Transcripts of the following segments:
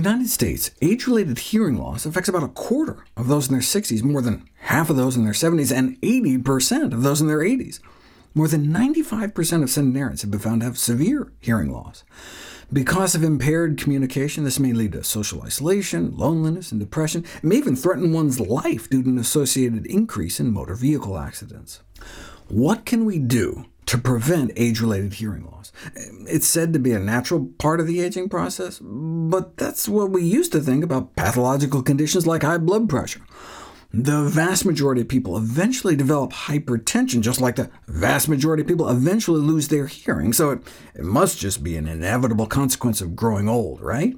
United States, age-related hearing loss affects about a quarter of those in their 60s, more than half of those in their 70s, and 80% of those in their 80s. More than 95% of centenarians have been found to have severe hearing loss. Because of impaired communication, this may lead to social isolation, loneliness, and depression. It may even threaten one's life due to an associated increase in motor vehicle accidents. What can we do to prevent age-related hearing loss? It's said to be a natural part of the aging process, but that's what we used to think about pathological conditions like high blood pressure. The vast majority of people eventually develop hypertension, just like the vast majority of people eventually lose their hearing, so it, it must just be an inevitable consequence of growing old, right?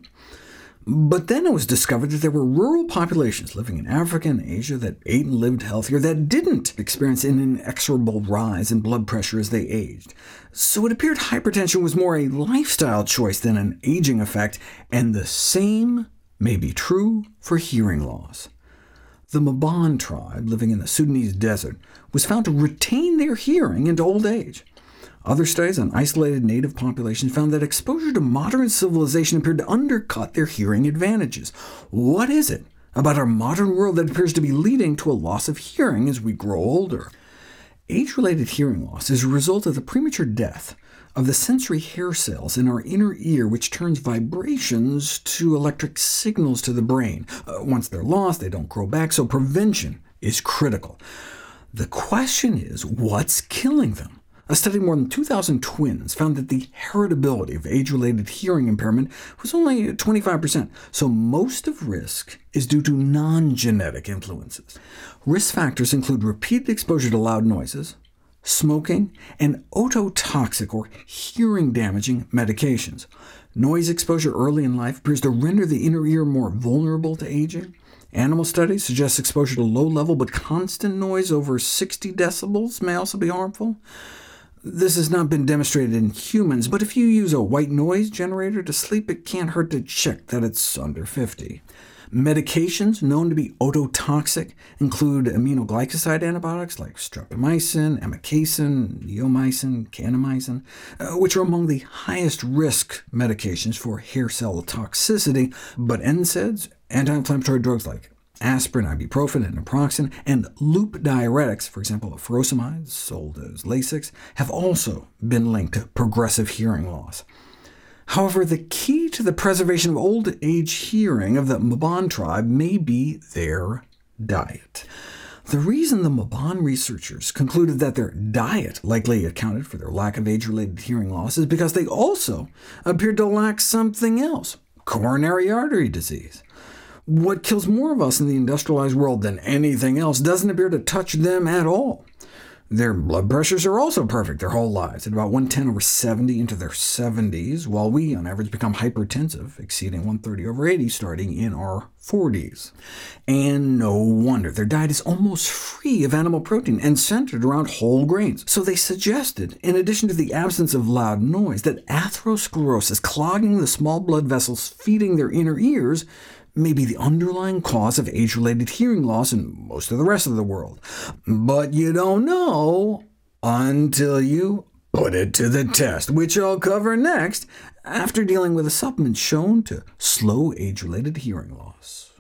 But then it was discovered that there were rural populations living in Africa and Asia that ate and lived healthier that didn't experience an inexorable rise in blood pressure as they aged. So it appeared hypertension was more a lifestyle choice than an aging effect, and the same may be true for hearing loss. The Maban tribe, living in the Sudanese desert, was found to retain their hearing into old age. Other studies on isolated native populations found that exposure to modern civilization appeared to undercut their hearing advantages. What is it about our modern world that appears to be leading to a loss of hearing as we grow older? Age-related hearing loss is a result of the premature death of the sensory hair cells in our inner ear, which turns vibrations to electric signals to the brain. Uh, once they're lost, they don't grow back, so prevention is critical. The question is, what's killing them? A study of more than 2,000 twins found that the heritability of age-related hearing impairment was only 25%, so most of risk is due to non-genetic influences. Risk factors include repeated exposure to loud noises, smoking, and ototoxic or hearing-damaging medications. Noise exposure early in life appears to render the inner ear more vulnerable to aging. Animal studies suggest exposure to low-level but constant noise over 60 decibels may also be harmful. This has not been demonstrated in humans, but if you use a white noise generator to sleep, it can't hurt to check that it's under 50. Medications known to be ototoxic include aminoglycoside antibiotics like streptomycin, amikacin, neomycin, kanamycin, uh, which are among the highest risk medications for hair cell toxicity, but NSAIDs, anti-inflammatory drugs like aspirin, ibuprofen, and naproxen, and loop diuretics, for example, furosemide, sold as Lasix, have also been linked to progressive hearing loss. However, the key to the preservation of old age hearing of the Maban tribe may be their diet. The reason the Maban researchers concluded that their diet likely accounted for their lack of age-related hearing loss is because they also appeared to lack something else, coronary artery disease. What kills more of us in the industrialized world than anything else doesn't appear to touch them at all. Their blood pressures are also perfect their whole lives, at about 110 over 70 into their 70s, while we, on average, become hypertensive, exceeding 130 over 80 starting in our 40s. And no wonder, their diet is almost free of animal protein and centered around whole grains. So they suggested, in addition to the absence of loud noise, that atherosclerosis, clogging the small blood vessels feeding their inner ears, may be the underlying cause of age-related hearing loss in most of the rest of the world. But you don't know until you put it to the test, which I'll cover next, after dealing with a supplement shown to slow age-related hearing loss.